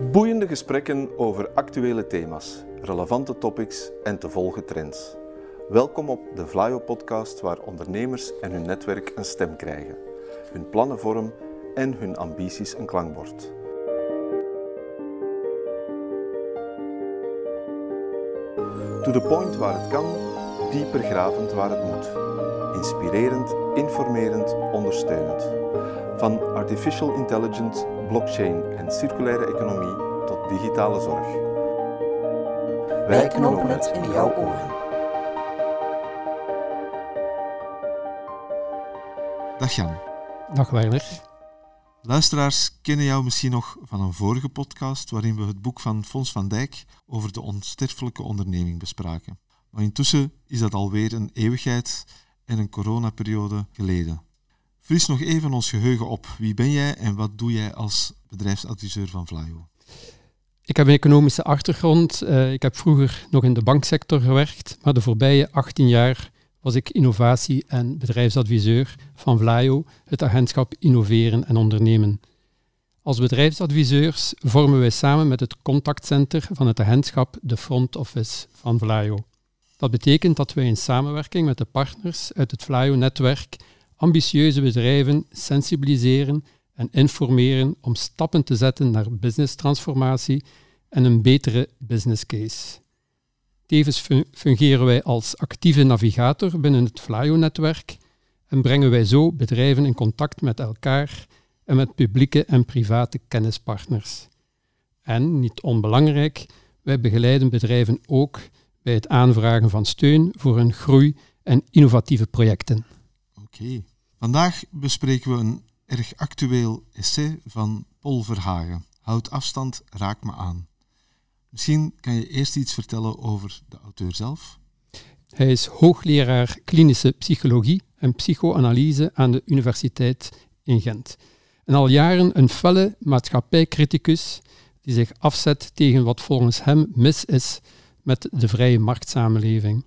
Boeiende gesprekken over actuele thema's, relevante topics en te volgen trends. Welkom op de Vlaio-podcast waar ondernemers en hun netwerk een stem krijgen, hun plannen vorm en hun ambities een klankbord. To the point waar het kan, dieper gravend waar het moet. Inspirerend, informerend, ondersteunend. Van artificial intelligence, blockchain en circulaire economie tot digitale zorg. Wij knopen het in jouw oren. Dag Jan. Dag Werner. Luisteraars kennen jou misschien nog van een vorige podcast waarin we het boek van Fons van Dijk over de onsterfelijke onderneming bespraken. Maar intussen is dat alweer een eeuwigheid en een coronaperiode geleden. Fris nog even ons geheugen op. Wie ben jij en wat doe jij als bedrijfsadviseur van Vlaio? Ik heb een economische achtergrond. Uh, ik heb vroeger nog in de banksector gewerkt, maar de voorbije 18 jaar was ik innovatie- en bedrijfsadviseur van Vlaio, het agentschap Innoveren en Ondernemen. Als bedrijfsadviseurs vormen wij samen met het contactcenter van het agentschap de front office van Vlaio. Dat betekent dat wij in samenwerking met de partners uit het Vlaio-netwerk ambitieuze bedrijven sensibiliseren en informeren om stappen te zetten naar business transformatie en een betere business case. Tevens fungeren wij als actieve navigator binnen het Flyo-netwerk en brengen wij zo bedrijven in contact met elkaar en met publieke en private kennispartners. En, niet onbelangrijk, wij begeleiden bedrijven ook bij het aanvragen van steun voor hun groei en innovatieve projecten. Oké. Vandaag bespreken we een erg actueel essay van Paul Verhagen. Houd afstand, raak me aan. Misschien kan je eerst iets vertellen over de auteur zelf. Hij is hoogleraar klinische psychologie en psychoanalyse aan de Universiteit in Gent. En al jaren een felle maatschappijcriticus die zich afzet tegen wat volgens hem mis is met de vrije marktsamenleving.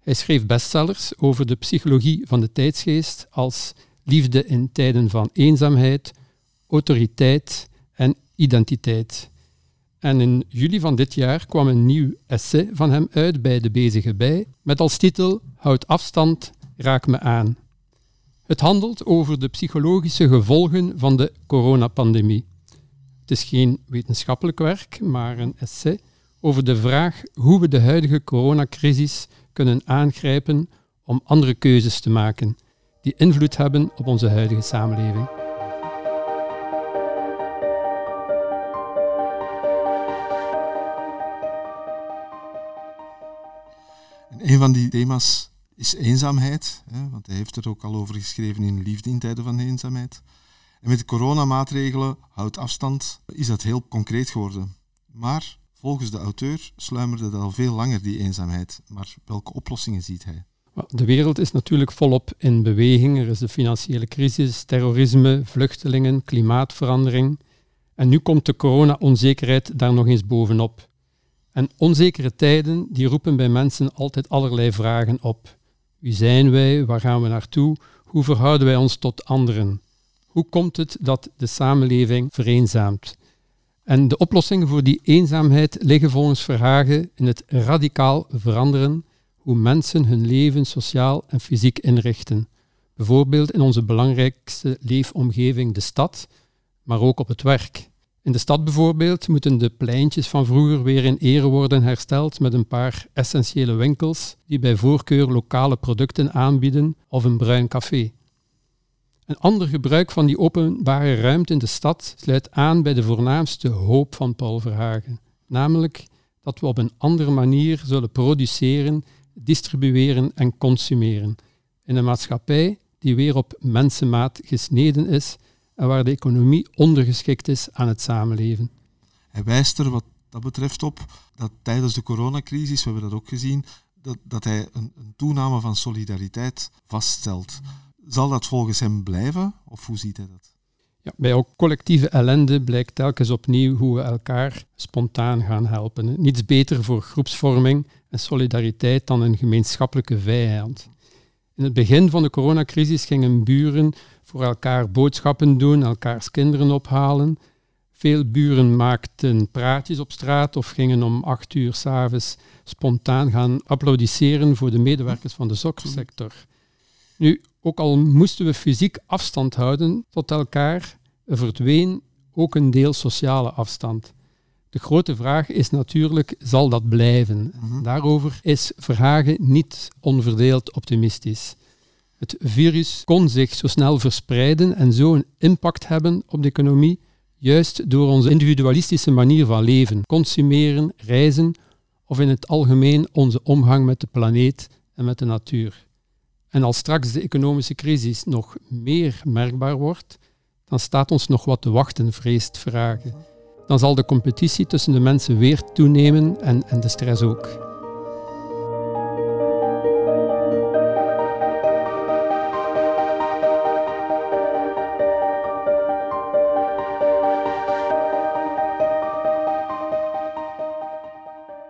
Hij schreef bestsellers over de psychologie van de tijdsgeest als Liefde in tijden van eenzaamheid, Autoriteit en Identiteit. En in juli van dit jaar kwam een nieuw essay van hem uit bij De Bezige Bij, met als titel Houd afstand, raak me aan. Het handelt over de psychologische gevolgen van de coronapandemie. Het is geen wetenschappelijk werk, maar een essay over de vraag hoe we de huidige coronacrisis kunnen aangrijpen om andere keuzes te maken die invloed hebben op onze huidige samenleving. een van die thema's is eenzaamheid, hè, want hij heeft er ook al over geschreven in Liefde in tijden van eenzaamheid. En met de coronamaatregelen, houd afstand, is dat heel concreet geworden. Maar volgens de auteur sluimerde dat al veel langer, die eenzaamheid. Maar welke oplossingen ziet hij? De wereld is natuurlijk volop in beweging. Er is de financiële crisis, terrorisme, vluchtelingen, klimaatverandering. En nu komt de corona-onzekerheid daar nog eens bovenop. En onzekere tijden die roepen bij mensen altijd allerlei vragen op. Wie zijn wij? Waar gaan we naartoe? Hoe verhouden wij ons tot anderen? Hoe komt het dat de samenleving vereenzaamt? En de oplossingen voor die eenzaamheid liggen volgens Verhagen in het radicaal veranderen hoe mensen hun leven sociaal en fysiek inrichten. Bijvoorbeeld in onze belangrijkste leefomgeving, de stad, maar ook op het werk. In de stad bijvoorbeeld moeten de pleintjes van vroeger weer in ere worden hersteld met een paar essentiële winkels die bij voorkeur lokale producten aanbieden of een bruin café. Een ander gebruik van die openbare ruimte in de stad sluit aan bij de voornaamste hoop van Paul Verhagen, namelijk dat we op een andere manier zullen produceren, distribueren en consumeren in een maatschappij die weer op mensenmaat gesneden is en waar de economie ondergeschikt is aan het samenleven. Hij wijst er wat dat betreft op dat tijdens de coronacrisis, we hebben dat ook gezien, dat, dat hij een, een toename van solidariteit vaststelt. Zal dat volgens hem blijven of hoe ziet hij dat? Ja, bij ook collectieve ellende blijkt telkens opnieuw hoe we elkaar spontaan gaan helpen. Niets beter voor groepsvorming en solidariteit dan een gemeenschappelijke vijand. In het begin van de coronacrisis gingen buren voor elkaar boodschappen doen, elkaars kinderen ophalen. Veel buren maakten praatjes op straat of gingen om acht uur s'avonds spontaan gaan applaudisseren voor de medewerkers van de zorgsector. Nu, ook al moesten we fysiek afstand houden tot elkaar, verdween ook een deel sociale afstand. De grote vraag is natuurlijk, zal dat blijven? Mhm. Daarover is Verhagen niet onverdeeld optimistisch. Het virus kon zich zo snel verspreiden en zo een impact hebben op de economie, juist door onze individualistische manier van leven, consumeren, reizen of in het algemeen onze omgang met de planeet en met de natuur. En als straks de economische crisis nog meer merkbaar wordt, dan staat ons nog wat te wachten, vreest Verhagen. Dan zal de competitie tussen de mensen weer toenemen en, en de stress ook.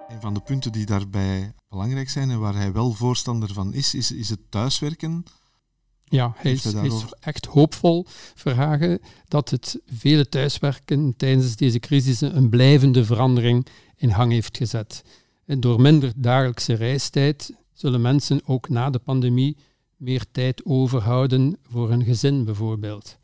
Een van de punten die daarbij belangrijk zijn en waar hij wel voorstander van is, is, is het thuiswerken. Ja, hij is, hij is echt hoopvol, Verhagen, dat het vele thuiswerken tijdens deze crisis een blijvende verandering in gang heeft gezet. En door minder dagelijkse reistijd zullen mensen ook na de pandemie meer tijd overhouden voor hun gezin bijvoorbeeld.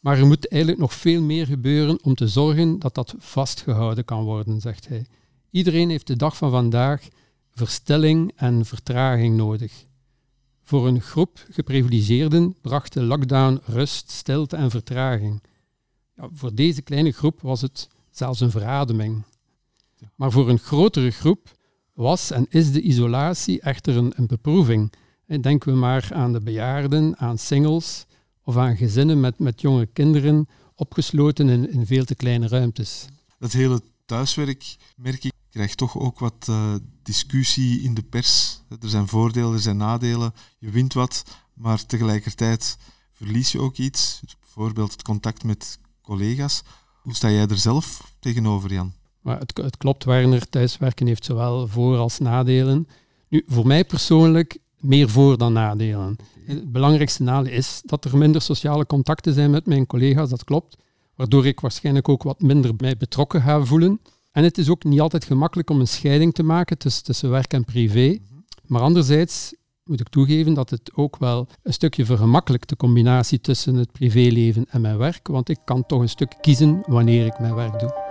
Maar er moet eigenlijk nog veel meer gebeuren om te zorgen dat dat vastgehouden kan worden, zegt hij. Iedereen heeft de dag van vandaag verstilling en vertraging nodig. Voor een groep geprivilegeerden bracht de lockdown rust, stilte en vertraging. Ja, voor deze kleine groep was het zelfs een verademing. Maar voor een grotere groep was en is de isolatie echter een, een beproeving. Denken we maar aan de bejaarden, aan singles of aan gezinnen met, met jonge kinderen opgesloten in, in veel te kleine ruimtes. Dat hele thuiswerk, merk ik, krijgt toch ook wat eh, discussie in de pers. Er zijn voordelen, er zijn nadelen. Je wint wat, maar tegelijkertijd verlies je ook iets. Dus bijvoorbeeld het contact met collega's. Hoe sta jij er zelf tegenover, Jan? Maar het, het klopt, Werner, thuiswerken heeft zowel voor- als nadelen. Nu, voor mij persoonlijk meer voor dan nadelen. Het belangrijkste nadeel is dat er minder sociale contacten zijn met mijn collega's, dat klopt. Waardoor ik waarschijnlijk ook wat minder mij betrokken ga voelen. En het is ook niet altijd gemakkelijk om een scheiding te maken tussen, tussen werk en privé. Maar anderzijds moet ik toegeven dat het ook wel een stukje vergemakkelijkt de combinatie tussen het privéleven en mijn werk, want ik kan toch een stuk kiezen wanneer ik mijn werk doe.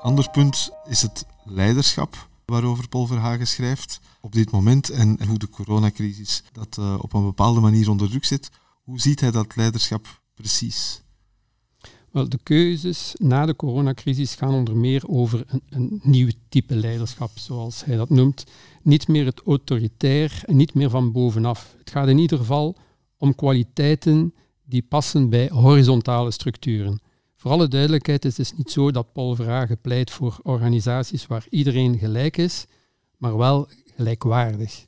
Ander punt is het leiderschap waarover Paul Verhagen schrijft op dit moment en, hoe de coronacrisis dat eh, op een bepaalde manier onder druk zet. Hoe ziet hij dat leiderschap precies? Wel, de keuzes na de coronacrisis gaan onder meer over een, een nieuw type leiderschap, zoals hij dat noemt. Niet meer het autoritair en niet meer van bovenaf. Het gaat in ieder geval om kwaliteiten die passen bij horizontale structuren. Voor alle duidelijkheid, het is niet zo dat Paul Verhagen pleit voor organisaties waar iedereen gelijk is, maar wel gelijkwaardig.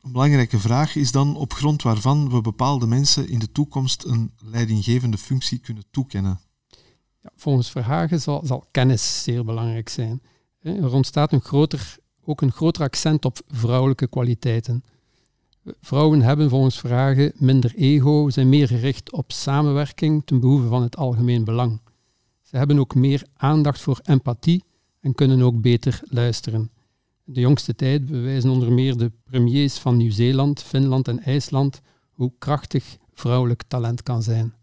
Een belangrijke vraag is dan op grond waarvan we bepaalde mensen in de toekomst een leidinggevende functie kunnen toekennen. Ja, volgens Verhagen zal, zal kennis zeer belangrijk zijn. Er ontstaat een groter, ook een groter accent op vrouwelijke kwaliteiten. Vrouwen hebben volgens Verhagen minder ego, zijn meer gericht op samenwerking ten behoeve van het algemeen belang. Ze hebben ook meer aandacht voor empathie en kunnen ook beter luisteren. De jongste tijd bewijzen onder meer de premiers van Nieuw-Zeeland, Finland en IJsland hoe krachtig vrouwelijk talent kan zijn.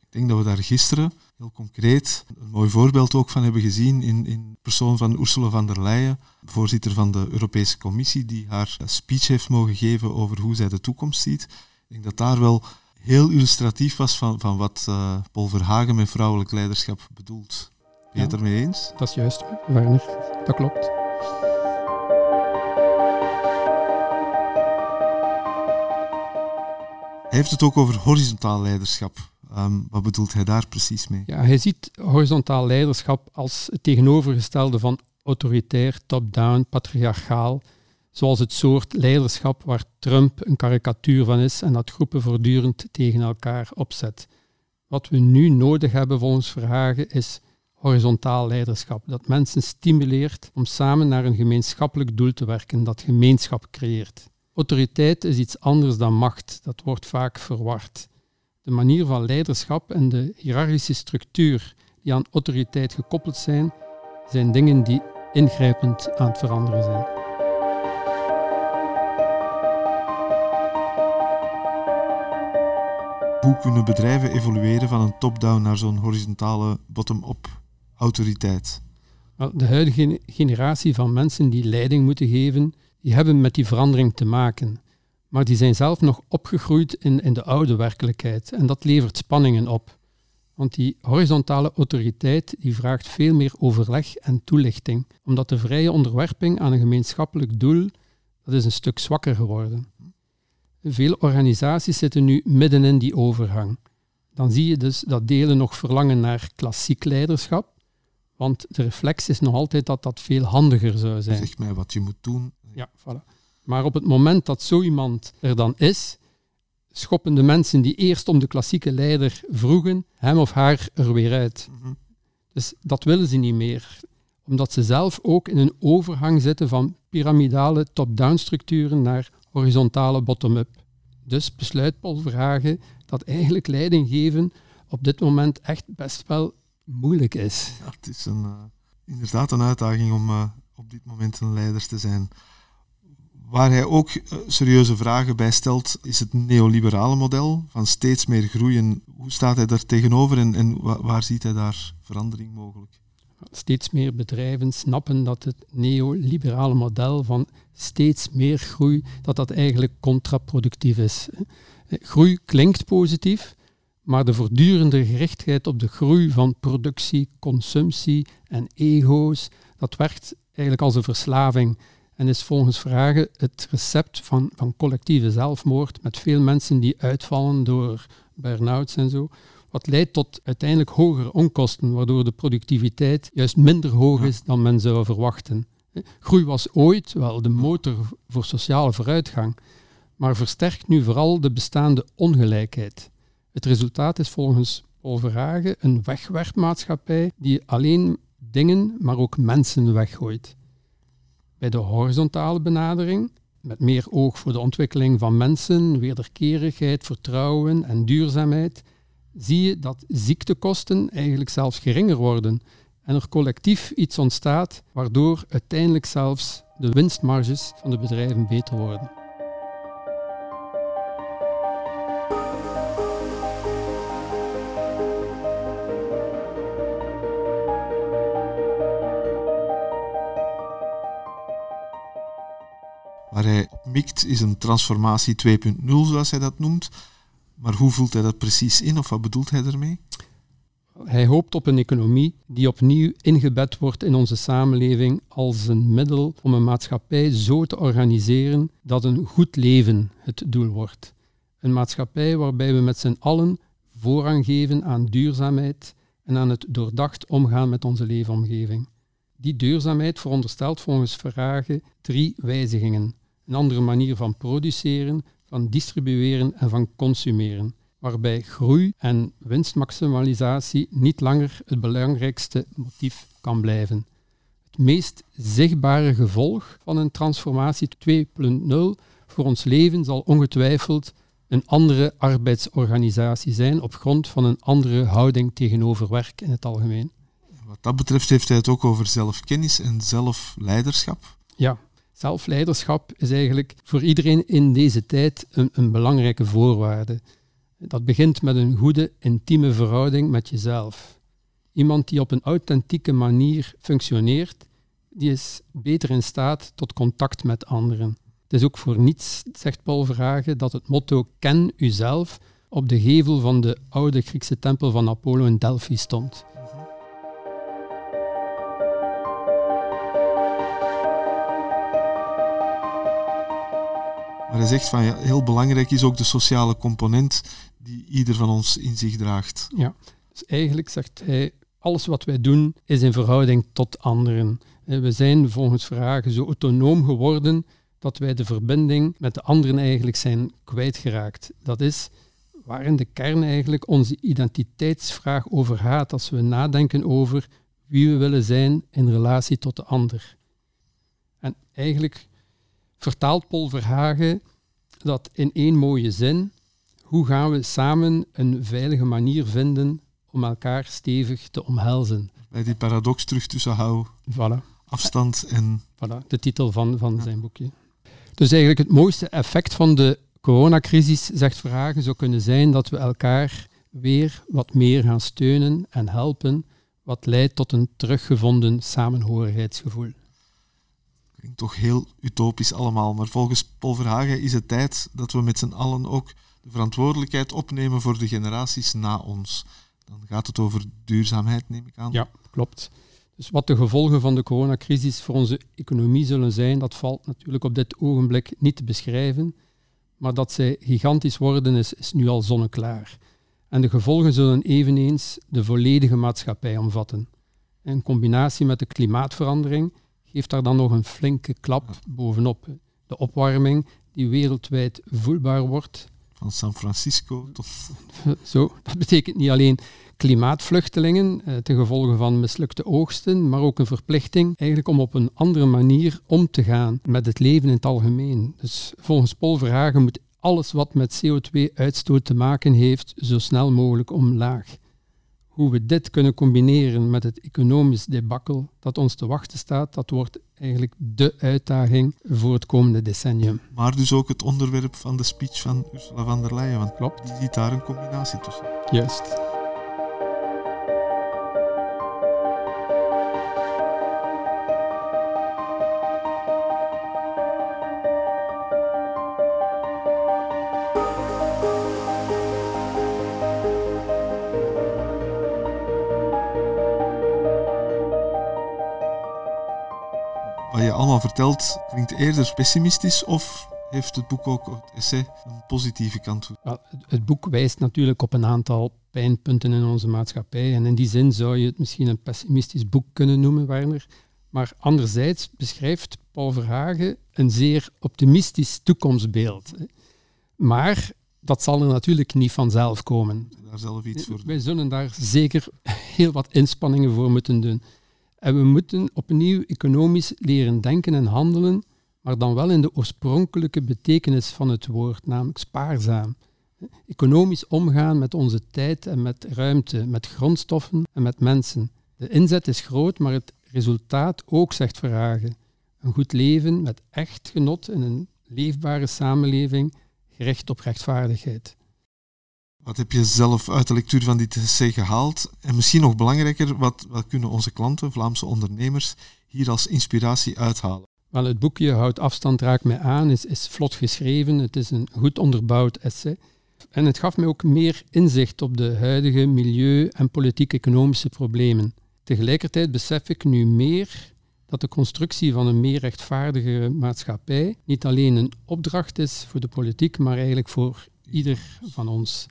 Ik denk dat we daar gisteren heel concreet een mooi voorbeeld ook van hebben gezien in, in persoon van Ursula von der Leyen, voorzitter van de Europese Commissie, die haar speech heeft mogen geven over hoe zij de toekomst ziet. Ik denk dat daar wel heel illustratief was van, van wat eh, Paul Verhagen met vrouwelijk leiderschap bedoelt. Ben je het Ja. ermee eens? Dat is juist, Werner. Dat klopt. Hij heeft het ook over horizontaal leiderschap. Ehm, wat bedoelt hij daar precies mee? Ja, hij ziet horizontaal leiderschap als het tegenovergestelde van autoritair, top-down, patriarchaal, zoals het soort leiderschap waar Trump een karikatuur van is en dat groepen voortdurend tegen elkaar opzet. Wat we nu nodig hebben volgens Verhagen is horizontaal leiderschap, dat mensen stimuleert om samen naar een gemeenschappelijk doel te werken, dat gemeenschap creëert. Autoriteit is iets anders dan macht, dat wordt vaak verward. De manier van leiderschap en de hiërarchische structuur die aan autoriteit gekoppeld zijn, zijn dingen die ingrijpend aan het veranderen zijn. Hoe kunnen bedrijven evolueren van een top-down naar zo'n horizontale bottom-up autoriteit? De huidige generatie van mensen die leiding moeten geven, die hebben met die verandering te maken. Maar die zijn zelf nog opgegroeid in, in de oude werkelijkheid en dat levert spanningen op. Want die horizontale autoriteit die vraagt veel meer overleg en toelichting, omdat de vrije onderwerping aan een gemeenschappelijk doel dat is een stuk zwakker geworden. Veel organisaties zitten nu midden in die overgang. Dan zie je dus dat delen nog verlangen naar klassiek leiderschap, want de reflex is nog altijd dat dat veel handiger zou zijn. Zeg mij wat je moet doen. Ja, voilà. Maar op het moment dat zo iemand er dan is, schoppen de mensen die eerst om de klassieke leider vroegen, hem of haar er weer uit. Mhm. Dus dat willen ze niet meer, omdat ze zelf ook in een overgang zitten van piramidale top-down structuren naar horizontale bottom-up. Dus besluit Paul Verhagen dat eigenlijk leiding geven op dit moment echt best wel moeilijk is. Ja, het is een, uh, inderdaad een uitdaging om uh, op dit moment een leider te zijn. Waar hij ook uh, serieuze vragen bij stelt, is het neoliberale model van steeds meer groeien. Hoe staat hij daar tegenover en, en wa waar ziet hij daar verandering mogelijk? Steeds meer bedrijven snappen dat het neoliberale model van steeds meer groei, dat dat eigenlijk contraproductief is. Groei klinkt positief, maar de voortdurende gerichtheid op de groei van productie, consumptie en ego's, dat werkt eigenlijk als een verslaving en is volgens Vragen het recept van, van collectieve zelfmoord met veel mensen die uitvallen door burn-outs en zo. Wat leidt tot uiteindelijk hogere onkosten, waardoor de productiviteit juist minder hoog is dan men zou verwachten. Groei was ooit wel de motor voor sociale vooruitgang, maar versterkt nu vooral de bestaande ongelijkheid. Het resultaat is volgens Paul Verhagen een wegwerpmaatschappij die alleen dingen, maar ook mensen weggooit. Bij de horizontale benadering, met meer oog voor de ontwikkeling van mensen, wederkerigheid, vertrouwen en duurzaamheid, zie je dat ziektekosten eigenlijk zelfs geringer worden en er collectief iets ontstaat waardoor uiteindelijk zelfs de winstmarges van de bedrijven beter worden. Hij mikt is een transformatie 2.0, zoals hij dat noemt. Maar hoe voelt hij dat precies in of wat bedoelt hij ermee? Hij hoopt op een economie die opnieuw ingebed wordt in onze samenleving als een middel om een maatschappij zo te organiseren dat een goed leven het doel wordt. Een maatschappij waarbij we met z'n allen voorrang geven aan duurzaamheid en aan het doordacht omgaan met onze leefomgeving. Die duurzaamheid veronderstelt volgens Verhagen drie wijzigingen. Een andere manier van produceren, van distribueren en van consumeren, waarbij groei en winstmaximalisatie niet langer het belangrijkste motief kan blijven. Het meest zichtbare gevolg van een transformatie 2.0 voor ons leven zal ongetwijfeld een andere arbeidsorganisatie zijn op grond van een andere houding tegenover werk in het algemeen. Wat dat betreft heeft hij het ook over zelfkennis en zelfleiderschap. Ja, zelfleiderschap is eigenlijk voor iedereen in deze tijd een, een belangrijke voorwaarde. Dat begint met een goede, intieme verhouding met jezelf. Iemand die op een authentieke manier functioneert, die is beter in staat tot contact met anderen. Het is ook voor niets, zegt Paul Verhagen, dat het motto ken uzelf op de gevel van de oude Griekse tempel van Apollo in Delphi stond. Maar hij zegt van ja, heel belangrijk is ook de sociale component die ieder van ons in zich draagt. Ja, dus eigenlijk zegt hij, alles wat wij doen is in verhouding tot anderen. We zijn volgens vragen zo autonoom geworden dat wij de verbinding met de anderen eigenlijk zijn kwijtgeraakt. Dat is waar in de kern eigenlijk onze identiteitsvraag over gaat als we nadenken over wie we willen zijn in relatie tot de ander. En eigenlijk vertaalt Paul Verhagen dat in één mooie zin. Hoe gaan we samen een veilige manier vinden om elkaar stevig te omhelzen? Bij die paradox terug tussen hou, Voilà, afstand en voilà de titel van, van zijn boekje. Dus eigenlijk het mooiste effect van de coronacrisis, zegt Verhagen, zou kunnen zijn dat we elkaar weer wat meer gaan steunen en helpen, wat leidt tot een teruggevonden samenhorigheidsgevoel. Toch heel utopisch allemaal. Maar volgens Paul Verhagen is het tijd dat we met z'n allen ook de verantwoordelijkheid opnemen voor de generaties na ons. Dan gaat het over duurzaamheid, neem ik aan. Ja, klopt. Dus wat de gevolgen van de coronacrisis voor onze economie zullen zijn, dat valt natuurlijk op dit ogenblik niet te beschrijven. Maar dat zij gigantisch worden, is, is nu al zonneklaar. En de gevolgen zullen eveneens de volledige maatschappij omvatten. In combinatie met de klimaatverandering geeft daar dan nog een flinke klap bovenop. De opwarming die wereldwijd voelbaar wordt. Van San Francisco tot Zo, dat betekent niet alleen klimaatvluchtelingen eh, ten gevolge van mislukte oogsten, maar ook een verplichting eigenlijk om op een andere manier om te gaan met het leven in het algemeen. Dus volgens Paul Verhagen moet alles wat met CO2-uitstoot te maken heeft, zo snel mogelijk omlaag. Hoe we dit kunnen combineren met het economisch debakkel dat ons te wachten staat, dat wordt eigenlijk de uitdaging voor het komende decennium. Maar dus ook het onderwerp van de speech van Ursula von der Leyen. Want Klopt. die ziet daar een combinatie tussen. Juist. Vertelt klinkt eerder pessimistisch of heeft het boek ook, het essay, een positieve kant? Wel, het- boek wijst natuurlijk op een aantal pijnpunten in onze maatschappij. En in die zin zou je het misschien een pessimistisch boek kunnen noemen, Werner. Maar anderzijds beschrijft Paul Verhagen een zeer optimistisch toekomstbeeld. Maar dat zal er natuurlijk niet vanzelf komen. Daar zelf iets voor doen. Wij zullen daar zeker heel wat inspanningen voor moeten doen. En we moeten opnieuw economisch leren denken en handelen, maar dan wel in de oorspronkelijke betekenis van het woord, namelijk spaarzaam. Economisch omgaan met onze tijd en met ruimte, met grondstoffen en met mensen. De inzet is groot, maar het resultaat ook, zegt Verhagen. Een goed leven met echt genot in een leefbare samenleving, gericht op rechtvaardigheid. Wat heb je zelf uit de lectuur van dit essay gehaald? En misschien nog belangrijker, wat, wat kunnen onze klanten, Vlaamse ondernemers, hier als inspiratie uithalen? Wel, het boekje Houd afstand raakt mij aan is, is vlot geschreven. Het is een goed onderbouwd essay. En het gaf mij ook meer inzicht op de huidige milieu- en politiek-economische problemen. Tegelijkertijd besef ik nu meer dat de constructie van een meer rechtvaardige maatschappij niet alleen een opdracht is voor de politiek, maar eigenlijk voor ieder van ons.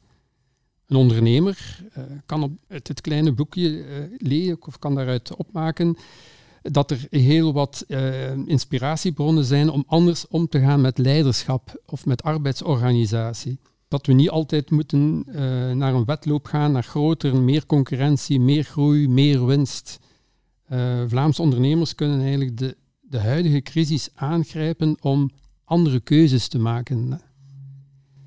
Een ondernemer eh, kan op uit het kleine boekje eh, lezen of kan daaruit opmaken dat er heel wat eh, inspiratiebronnen zijn om anders om te gaan met leiderschap of met arbeidsorganisatie. Dat we niet altijd moeten naar een wedloop gaan, naar groter, meer concurrentie, meer groei, meer winst. Eh, Vlaamse ondernemers kunnen eigenlijk de, de huidige crisis aangrijpen om andere keuzes te maken.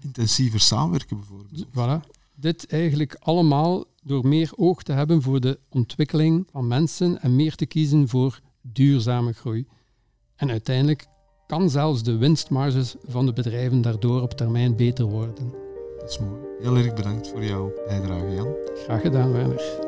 Intensiever samenwerken bijvoorbeeld. Voilà. Dit eigenlijk allemaal door meer oog te hebben voor de ontwikkeling van mensen en meer te kiezen voor duurzame groei. En uiteindelijk kan zelfs de winstmarges van de bedrijven daardoor op termijn beter worden. Dat is mooi. Heel erg bedankt voor jouw bijdrage, Jan. Graag gedaan, Werner.